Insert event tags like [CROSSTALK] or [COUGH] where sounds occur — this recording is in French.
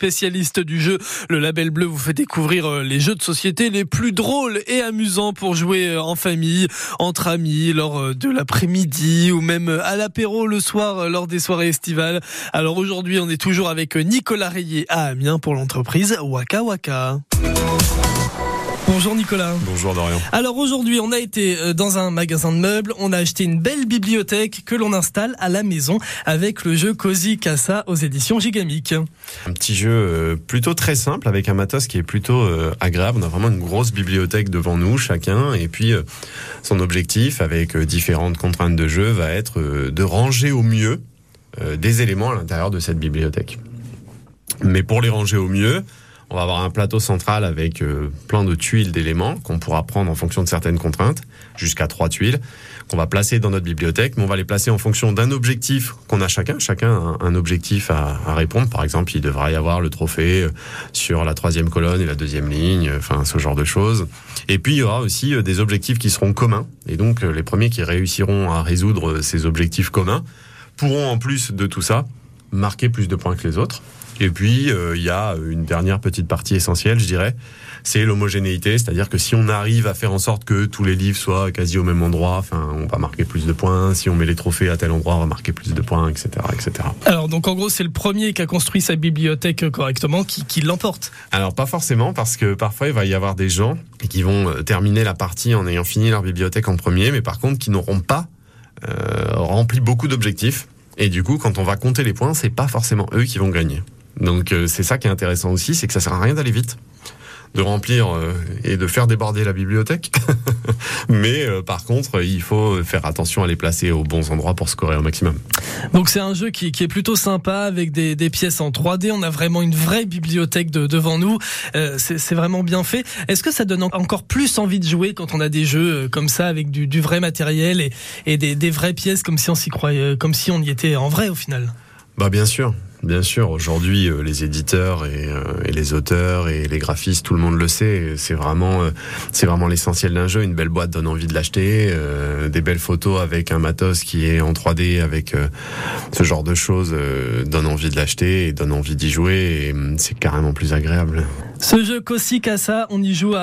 spécialiste du jeu. Le Label Bleu vous fait découvrir euh, les jeux de société les plus drôles et amusants pour jouer euh, en famille, entre amis, lors euh, de l'après-midi ou même à l'apéro le soir lors des soirées estivales. Alors aujourd'hui, on est toujours avec Nicolas Rayet à Amiens pour l'entreprise Waka Waka. Bonjour Nicolas. Bonjour Dorian. Alors aujourd'hui, on a été euh, dans un magasin de meubles, on a acheté une belle bibliothèque que l'on installe à la maison avec le jeu Cozy Casa aux éditions Gigamic. Un petit jeu euh, plutôt très simple avec un matos qui est plutôt euh, agréable. On a vraiment une grosse bibliothèque devant nous chacun et puis son objectif avec différentes contraintes de jeu va être de ranger au mieux des éléments à l'intérieur de cette bibliothèque. Mais pour les ranger au mieux, on va avoir un plateau central avec euh, plein de tuiles d'éléments qu'on pourra prendre en fonction de certaines contraintes, jusqu'à trois tuiles, qu'on va placer dans notre bibliothèque, mais on va les placer en fonction d'un objectif qu'on a chacun. Chacun a un objectif à, répondre. Par exemple, il devra y avoir le trophée euh, sur la troisième colonne et la deuxième ligne, enfin ce genre de choses. Et puis il y aura aussi euh, des objectifs qui seront communs. Et donc les premiers qui réussiront à résoudre ces objectifs communs pourront en plus de tout ça marquer plus de points que les autres. Et puis, euh, il y a une dernière petite partie essentielle, je dirais, c'est l'homogénéité, c'est-à-dire que si on arrive à faire en sorte que tous les livres soient quasi au même endroit, enfin, on va marquer plus de points. Si on met les trophées à tel endroit, on va marquer plus de points, etc., etc. Alors, donc en gros, c'est le premier qui a construit sa bibliothèque correctement qui, qui l'emporte. Alors, pas forcément, parce que parfois il va y avoir des gens qui vont euh, terminer la partie en ayant fini leur bibliothèque en premier, mais par contre qui n'auront pas euh, rempli beaucoup d'objectifs. Et du coup, quand on va compter les points, c'est pas forcément eux qui vont gagner. Donc euh, c'est ça qui est intéressant aussi, c'est que ça sert à rien d'aller vite de remplir euh, et de faire déborder la bibliothèque. [LAUGHS] Mais euh, par contre, il faut faire attention à les placer aux bons endroits pour scorer au maximum. Donc c'est un jeu qui, est plutôt sympa avec des, pièces en 3D. On a vraiment une vraie bibliothèque devant nous. c'est vraiment bien fait. Est-ce que ça donne encore plus envie de jouer quand on a des jeux comme ça avec du, vrai matériel et, des, des, vraies pièces comme si on s'y croyait, comme si on y était en vrai au final? Bah bien sûr. Bien sûr, aujourd'hui, euh, les éditeurs euh, et, les auteurs et les graphistes, tout le monde le sait. C'est vraiment, euh, c'est vraiment l'essentiel d'un jeu. Une belle boîte donne envie de l'acheter. des belles photos avec un matos qui est en 3D, avec ce genre de choses, donne envie de l'acheter et donne envie d'y jouer. Et hum, c'est carrément plus agréable. Ce jeu Kossi Kassa, on y joue à